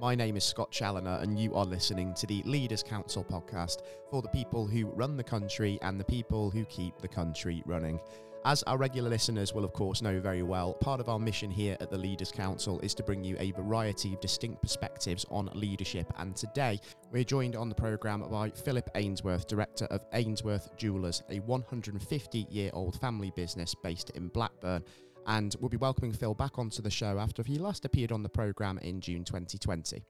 My name is Scott Challoner, and you are listening to the Leaders Council podcast for the people who run the country and the people who keep the country running. As our regular listeners will, of course, know very well, part of our mission here at the Leaders Council is to bring you a variety of distinct perspectives on leadership. And today, we're joined on the programme by Philip Ainsworth, Director of Ainsworth Jewellers, a 150 year old family business based in Blackburn. And we'll be welcoming Phil back onto the show after he last appeared on the programme in June 2020.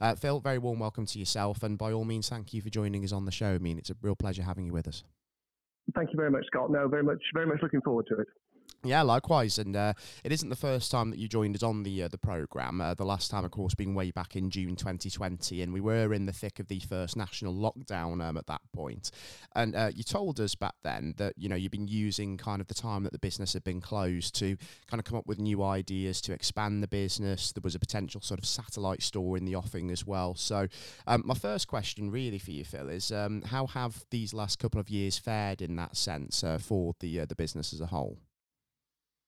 Uh, Phil, very warm welcome to yourself, and by all means, thank you for joining us on the show. I mean, it's a real pleasure having you with us. Thank you very much, Scott. No, very much, very much looking forward to it. Yeah, likewise, and uh, it isn't the first time that you joined us on the uh, the program. Uh, the last time, of course, being way back in June 2020, and we were in the thick of the first national lockdown um, at that point. And uh, you told us back then that you know you've been using kind of the time that the business had been closed to kind of come up with new ideas to expand the business. There was a potential sort of satellite store in the offing as well. So, um, my first question, really, for you, Phil, is um, how have these last couple of years fared in that sense uh, for the uh, the business as a whole?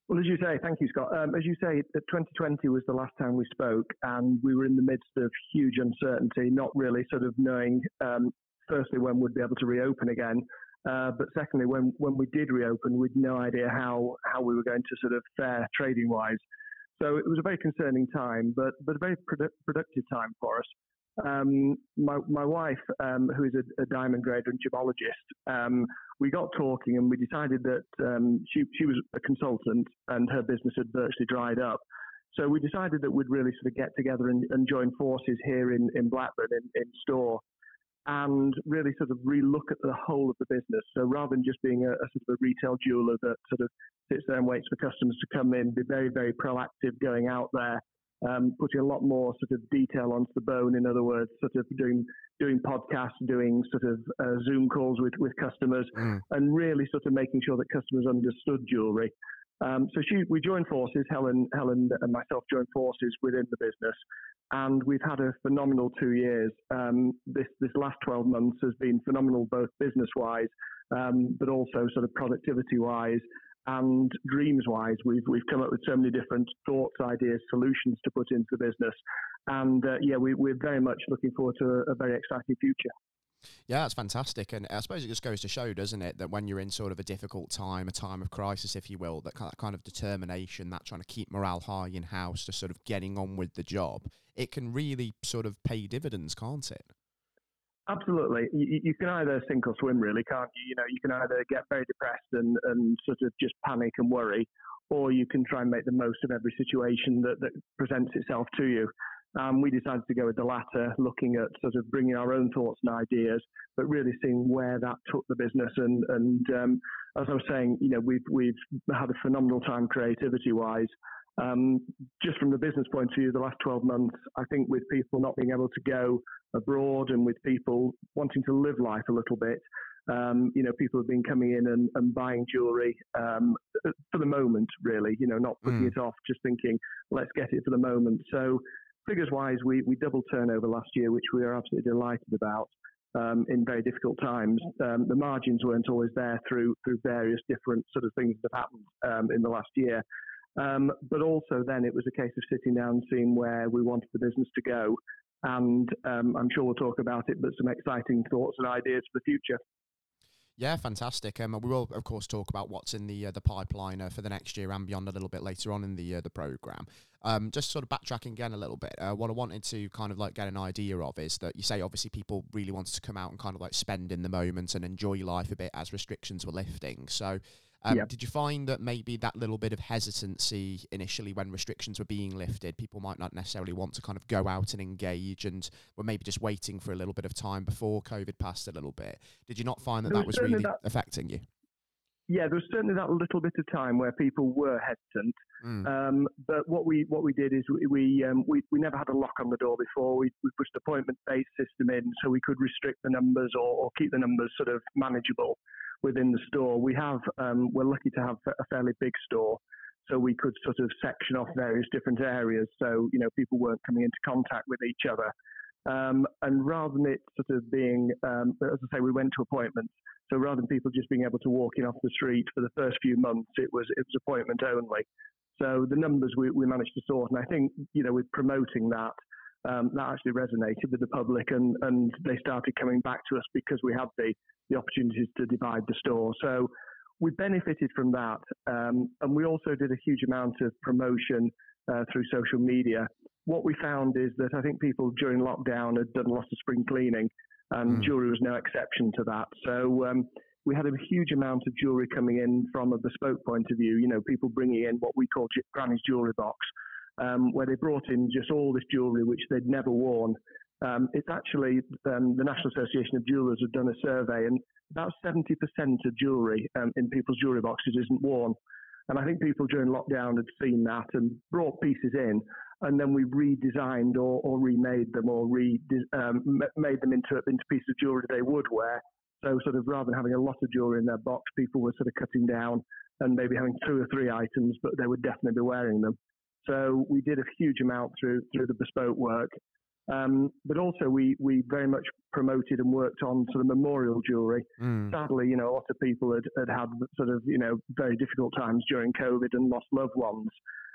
Well, as you say, thank you, Scott. Um, as you say, 2020 was the last time we spoke, and we were in the midst of huge uncertainty, not really sort of knowing, um, firstly, when we'd be able to reopen again, uh, but secondly, when, when we did reopen, we'd no idea how, how we were going to sort of fare trading wise. So it was a very concerning time, but, but a very produ- productive time for us um, my, my wife, um, who is a, a, diamond grader and gemologist, um, we got talking and we decided that um, she, she was a consultant and her business had virtually dried up. So we decided that we'd really sort of get together and, and join forces here in, in Blackburn in, in store and really sort of relook at the whole of the business. So rather than just being a, a, sort of a retail jeweler that sort of sits there and waits for customers to come in, be very, very proactive going out there um, putting a lot more sort of detail onto the bone. In other words, sort of doing doing podcasts, doing sort of uh, Zoom calls with with customers, mm. and really sort of making sure that customers understood jewellery. Um, so she, we joined forces. Helen, Helen, and myself joined forces within the business, and we've had a phenomenal two years. Um, this this last twelve months has been phenomenal, both business wise, um, but also sort of productivity wise and dreams wise, we've we've come up with so many different thoughts, ideas, solutions to put into the business, and uh, yeah, we, are very much looking forward to a, a very exciting future. Yeah, that's fantastic, and I suppose it just goes to show, doesn't it, that when you're in sort of a difficult time, a time of crisis, if you will, that kind of determination, that trying to keep morale high in house, to sort of getting on with the job, it can really sort of pay dividends, can't it? Absolutely. You, you, can either sink or swim, really, can't you? You know, you can either get very depressed and, and sort of just panic and worry, or you can try and make the most of every situation that, that presents itself to you. Um, we decided to go with the latter, looking at sort of bringing our own thoughts and ideas, but really seeing where that took the business. And, and um, as I was saying, you know, we've we've had a phenomenal time creativity wise. Um, just from the business point of view, the last 12 months, I think with people not being able to go abroad and with people wanting to live life a little bit, um, you know, people have been coming in and, and buying jewellery um, for the moment, really, you know, not putting mm. it off, just thinking, let's get it for the moment. So, figures wise, we, we doubled turnover last year, which we are absolutely delighted about. Um, in very difficult times, um, the margins weren't always there through through various different sort of things that have happened um, in the last year. Um, but also, then it was a case of sitting down seeing where we wanted the business to go and um, I'm sure we'll talk about it, but some exciting thoughts and ideas for the future. Yeah, fantastic. Um, we will, of course, talk about what's in the uh, the pipeline uh, for the next year and beyond a little bit later on in the uh, the program. Um, just sort of backtracking again a little bit. Uh, what I wanted to kind of like get an idea of is that you say obviously people really wanted to come out and kind of like spend in the moment and enjoy life a bit as restrictions were lifting. So um, Did you find that maybe that little bit of hesitancy initially when restrictions were being lifted, people might not necessarily want to kind of go out and engage and were maybe just waiting for a little bit of time before COVID passed a little bit? Did you not find that that was, was really that, affecting you? Yeah, there was certainly that little bit of time where people were hesitant. Mm. Um, but what we what we did is we we, um, we, we never had a lock on the door before. We we pushed the appointment based system in so we could restrict the numbers or, or keep the numbers sort of manageable within the store. We have um, we're lucky to have a fairly big store, so we could sort of section off various different areas, so you know people weren't coming into contact with each other. Um, and rather than it sort of being, um, as I say, we went to appointments. So rather than people just being able to walk in off the street for the first few months, it was it was appointment only. So the numbers we, we managed to sort, and I think you know with promoting that, um, that actually resonated with the public, and, and they started coming back to us because we had the, the opportunities to divide the store. So we benefited from that, um, and we also did a huge amount of promotion uh, through social media. What we found is that I think people during lockdown had done lots of spring cleaning, and mm. jewelry was no exception to that. So um, we had a huge amount of jewelry coming in from a bespoke point of view. You know, people bringing in what we call Granny's jewelry box, um, where they brought in just all this jewelry which they'd never worn. Um, it's actually um, the National Association of Jewelers have done a survey, and about 70% of jewelry um, in people's jewelry boxes isn't worn. And I think people during lockdown had seen that and brought pieces in, and then we redesigned or, or remade them or re, um, made them into, into pieces of jewelry they would wear. So, sort of rather than having a lot of jewelry in their box, people were sort of cutting down and maybe having two or three items, but they would definitely be wearing them. So we did a huge amount through through the bespoke work, um, but also we we very much promoted and worked on sort of memorial jewellery. Mm. Sadly, you know, a lot of people had, had had sort of you know very difficult times during COVID and lost loved ones,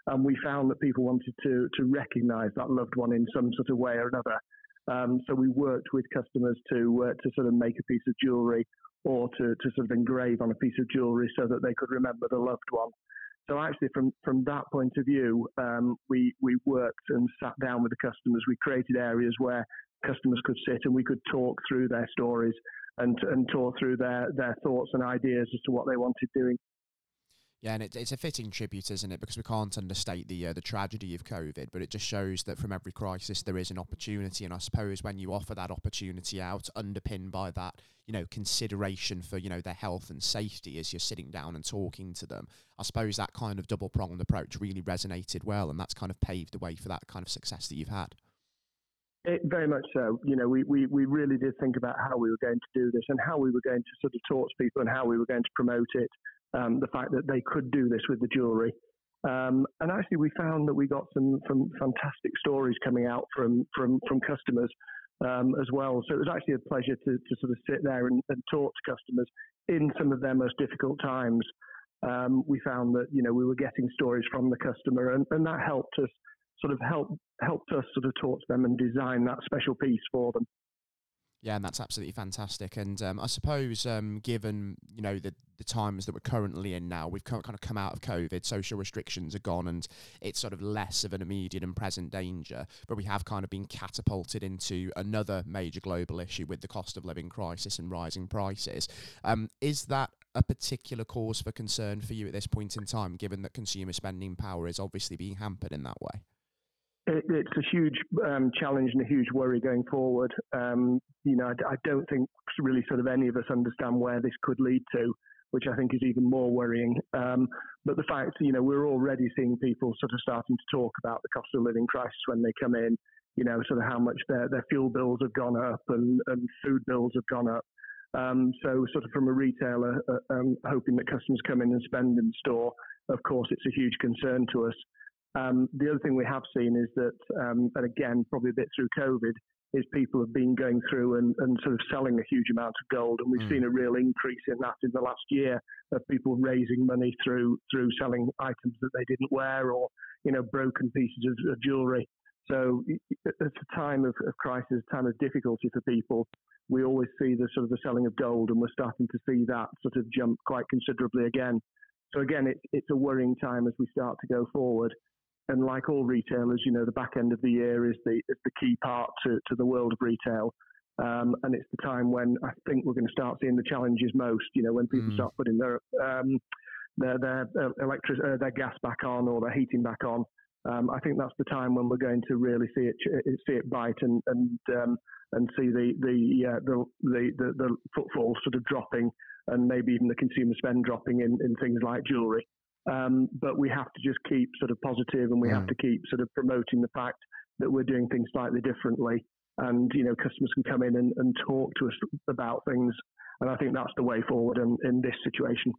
and we found that people wanted to to recognise that loved one in some sort of way or another. Um, so we worked with customers to uh, to sort of make a piece of jewellery or to, to sort of engrave on a piece of jewellery so that they could remember the loved one. So actually, from from that point of view, um, we we worked and sat down with the customers. We created areas where customers could sit and we could talk through their stories and and talk through their their thoughts and ideas as to what they wanted doing. Yeah, and it, it's a fitting tribute, isn't it? Because we can't understate the uh, the tragedy of COVID, but it just shows that from every crisis there is an opportunity. And I suppose when you offer that opportunity out, underpinned by that, you know, consideration for you know their health and safety as you're sitting down and talking to them, I suppose that kind of double pronged approach really resonated well, and that's kind of paved the way for that kind of success that you've had. It, very much so. You know, we, we, we really did think about how we were going to do this and how we were going to sort of talk to people and how we were going to promote it um, the fact that they could do this with the jewellery. Um, and actually, we found that we got some, some fantastic stories coming out from from from customers um, as well. So it was actually a pleasure to, to sort of sit there and, and talk to customers in some of their most difficult times. Um, we found that you know we were getting stories from the customer, and, and that helped us sort of help helped us sort of talk to them and design that special piece for them. Yeah, and that's absolutely fantastic. And um, I suppose, um, given you know the the times that we're currently in now, we've kind of come out of COVID, social restrictions are gone, and it's sort of less of an immediate and present danger. But we have kind of been catapulted into another major global issue with the cost of living crisis and rising prices. Um, is that a particular cause for concern for you at this point in time, given that consumer spending power is obviously being hampered in that way? It, it's a huge um, challenge and a huge worry going forward. Um, you know, I, I, don't think really sort of any of us understand where this could lead to, which I think is even more worrying. Um, but the fact, you know, we're already seeing people sort of starting to talk about the cost of living crisis when they come in. You know, sort of how much their, their fuel bills have gone up and, and food bills have gone up. Um, so, sort of from a retailer, uh, um, hoping that customers come in and spend in store, of course, it's a huge concern to us. Um, the other thing we have seen is that, um, and again, probably a bit through COVID, is people have been going through and, and sort of selling a huge amount of gold, and we've mm. seen a real increase in that in the last year of people raising money through through selling items that they didn't wear or you know broken pieces of, of jewelry. So it's a time of, of crisis, a time of difficulty for people. We always see the sort of the selling of gold, and we're starting to see that sort of jump quite considerably again. So again, it's it's a worrying time as we start to go forward. And like all retailers, you know, the back end of the year is the is the key part to, to the world of retail. Um, and it's the time when I think we're going to start seeing the challenges most. You know, when people mm. start putting their um, their their uh, electric uh, their gas back on or their heating back on. Um, I think that's the time when we're going to really see it see it bite and and um, and see the the, uh, the, the the the footfall sort of dropping and maybe even the consumer spend dropping in, in things like jewellery. Um, but we have to just keep sort of positive and we have mm. to keep sort of promoting the fact that we're doing things slightly differently. And, you know, customers can come in and, and talk to us about things. And I think that's the way forward in, in this situation.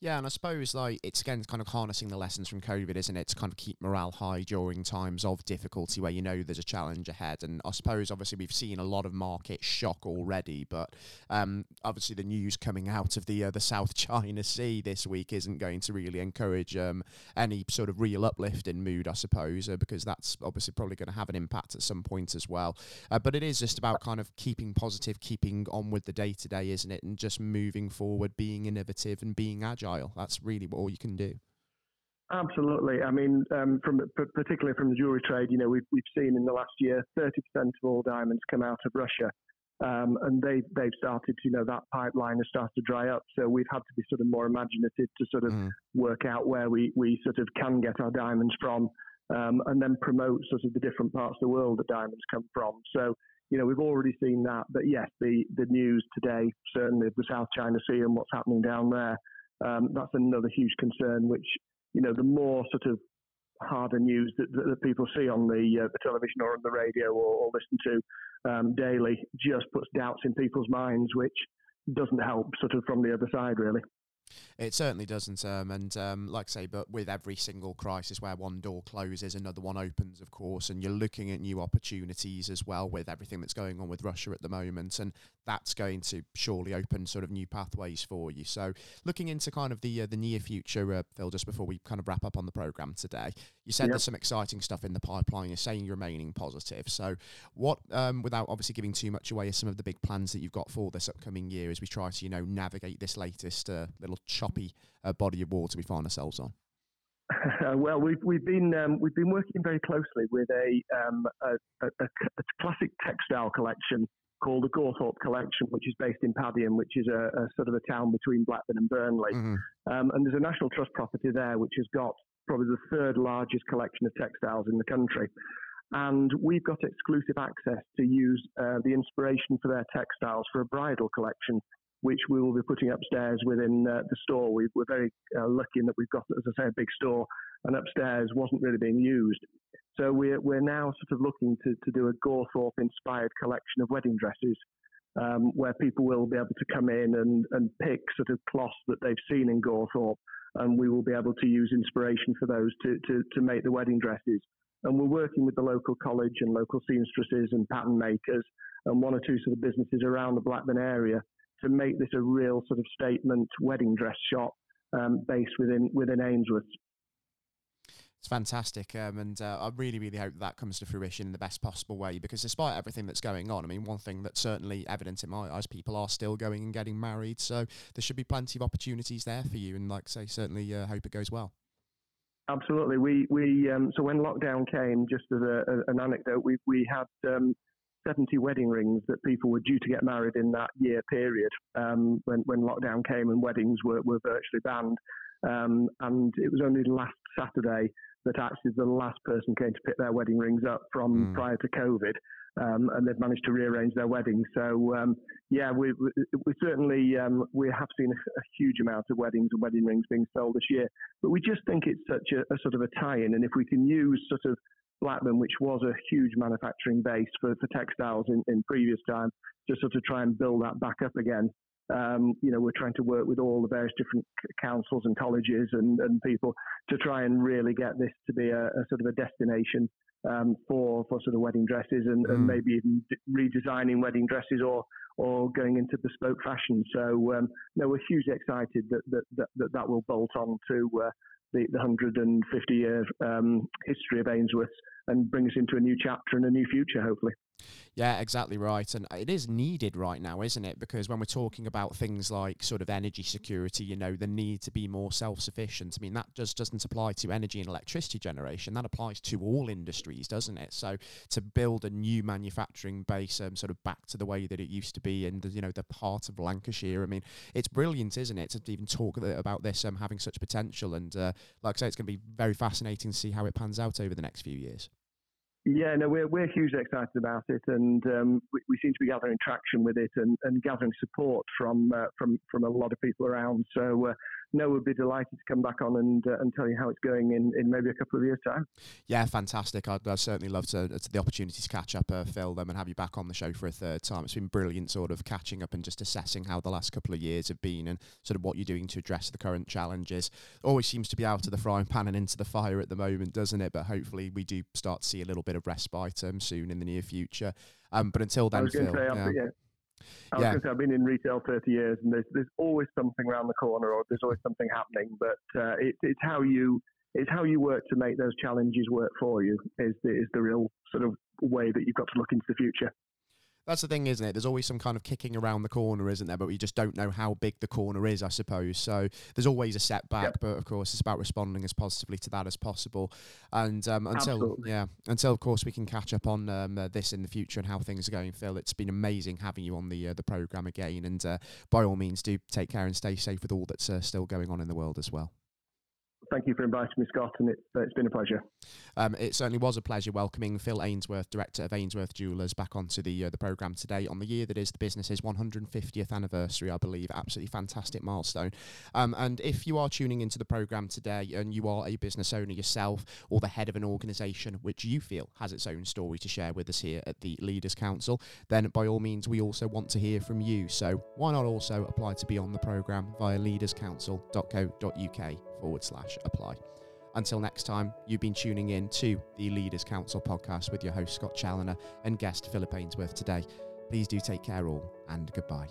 Yeah, and I suppose like it's again kind of harnessing the lessons from COVID, isn't it? To kind of keep morale high during times of difficulty where you know there's a challenge ahead. And I suppose obviously we've seen a lot of market shock already, but um, obviously the news coming out of the uh, the South China Sea this week isn't going to really encourage um, any sort of real uplift in mood, I suppose, uh, because that's obviously probably going to have an impact at some point as well. Uh, but it is just about kind of keeping positive, keeping on with the day to day, isn't it? And just moving forward, being innovative and being agile That's really what all you can do. Absolutely. I mean, um, from particularly from the jewelry trade, you know, we've we've seen in the last year 30% of all diamonds come out of Russia, um, and they they've started, you know, that pipeline has started to dry up. So we've had to be sort of more imaginative to sort of mm. work out where we we sort of can get our diamonds from, um, and then promote sort of the different parts of the world that diamonds come from. So you know, we've already seen that. But yes, the the news today, certainly of the South China Sea and what's happening down there um, that's another huge concern, which, you know, the more sort of harder news that, that people see on the, uh, the television or on the radio or, or listen to um, daily just puts doubts in people's minds, which doesn't help sort of from the other side, really. It certainly doesn't. Um, and um, like I say, but with every single crisis where one door closes, another one opens, of course, and you're looking at new opportunities as well with everything that's going on with Russia at the moment. And that's going to surely open sort of new pathways for you. So looking into kind of the uh, the near future, uh, Phil, just before we kind of wrap up on the program today, you said yep. there's some exciting stuff in the pipeline. You're saying you're remaining positive. So what, um, without obviously giving too much away, are some of the big plans that you've got for this upcoming year as we try to, you know, navigate this latest uh, little choppy uh, body of water we find ourselves on? well, we've we've been um, we've been working very closely with a, um, a, a, a, classic textile collection called the Gawthorpe Collection, which is based in Padiham, which is a, sort of a town between Blackburn and Burnley. Mm-hmm. Um, and there's a National Trust property there, which has got probably the third largest collection of textiles in the country. And we've got exclusive access to use uh, the inspiration for their textiles for a bridal collection which we will be putting upstairs within uh, the store. We, are very uh, lucky in that we've got, as I say, a big store, and upstairs wasn't really being used. So we're, we're now sort of looking to, to do a Gawthorpe inspired collection of wedding dresses. Um, where people will be able to come in and, and pick sort of cloths that they've seen in Gawthorpe, and we will be able to use inspiration for those to, to, to make the wedding dresses. And we're working with the local college and local seamstresses and pattern makers and one or two sort of businesses around the Blackburn area to make this a real sort of statement wedding dress shop um, based within within Ainsworth. It's fantastic, um, and uh, I really, really hope that comes to fruition in the best possible way. Because despite everything that's going on, I mean, one thing that's certainly evident in my eyes, people are still going and getting married. So there should be plenty of opportunities there for you, and like I say, certainly uh, hope it goes well. Absolutely. We we um, so when lockdown came, just as a, a, an anecdote, we we had um, 70 wedding rings that people were due to get married in that year period um, when, when lockdown came and weddings were, were virtually banned. Um, and it was only last Saturday that actually the last person came to pick their wedding rings up from mm. prior to COVID. Um, and they've managed to rearrange their wedding. So um, yeah, we, we, we certainly um, we have seen a, a, huge amount of weddings and wedding rings being sold this year. But we just think it's such a, a sort of a tie-in, and if we can use sort of Blackburn, which was a huge manufacturing base for, for textiles in, in previous time, to sort of try and build that back up again. Um, you know, we're trying to work with all the various different councils and colleges and, and people to try and really get this to be a, a sort of a destination um, for for sort of wedding dresses and, mm. and maybe even redesigning wedding dresses or or going into bespoke fashion. So, um, no, we're hugely excited that that that, that, that will bolt on to uh, the, the 150 year um, history of Ainsworth and bring us into a new chapter and a new future, hopefully. Yeah, exactly right. And it is needed right now, isn't it? Because when we're talking about things like sort of energy security, you know, the need to be more self sufficient, I mean, that just doesn't apply to energy and electricity generation. That applies to all industries, doesn't it? So to build a new manufacturing base, um, sort of back to the way that it used to be in the, you know, the part of Lancashire, I mean, it's brilliant, isn't it, to even talk about this um, having such potential. And uh, like I say, it's going to be very fascinating to see how it pans out over the next few years. Yeah, no, we're we're hugely excited about it, and um, we, we, seem to be gathering traction with it and, and gathering support from uh, from from a lot of people around. So uh, no, we'd be delighted to come back on and uh, and tell you how it's going in, in maybe a couple of years' time. Yeah, fantastic. I'd, I'd certainly love to, to, the opportunity to catch up, uh, Phil, them and have you back on the show for a third time. It's been brilliant, sort of catching up and just assessing how the last couple of years have been and sort of what you're doing to address the current challenges. Always seems to be out of the frying pan and into the fire at the moment, doesn't it? But hopefully we do start to see a little bit of respite um, soon in the near future. Um, but until then, Phil, say, yeah. Yeah. I was yeah. going to say, I've been in retail 30 years, and there's there's always something around the corner, or there's always something happening. But uh, it, it's how you it's how you work to make those challenges work for you is the, is the real sort of way that you've got to look into the future. That's the thing, isn't it? There's always some kind of kicking around the corner, isn't there? But we just don't know how big the corner is, I suppose. So there's always a setback, yep. but of course, it's about responding as positively to that as possible. And um, until, Absolutely. yeah, until of course we can catch up on um, uh, this in the future and how things are going, Phil. It's been amazing having you on the uh, the program again. And uh, by all means, do take care and stay safe with all that's uh, still going on in the world as well thank you for inviting me, Scott, and it's, uh, it's been a pleasure. Um, it certainly was a pleasure welcoming Phil Ainsworth, director of Ainsworth Jewelers, back onto the uh, the program today on the year that is the business's 150th anniversary, I believe. Absolutely fantastic milestone. Um, and if you are tuning into the program today and you are a business owner yourself or the head of an organisation which you feel has its own story to share with us here at the Leaders Council, then by all means we also want to hear from you. So why not also apply to be on the program via leaderscouncil.co.uk forward apply. Until next time, you've been tuning in to the Leaders Council podcast with your host Scott Challoner and guest Philip Ainsworth today. Please do take care all and goodbye.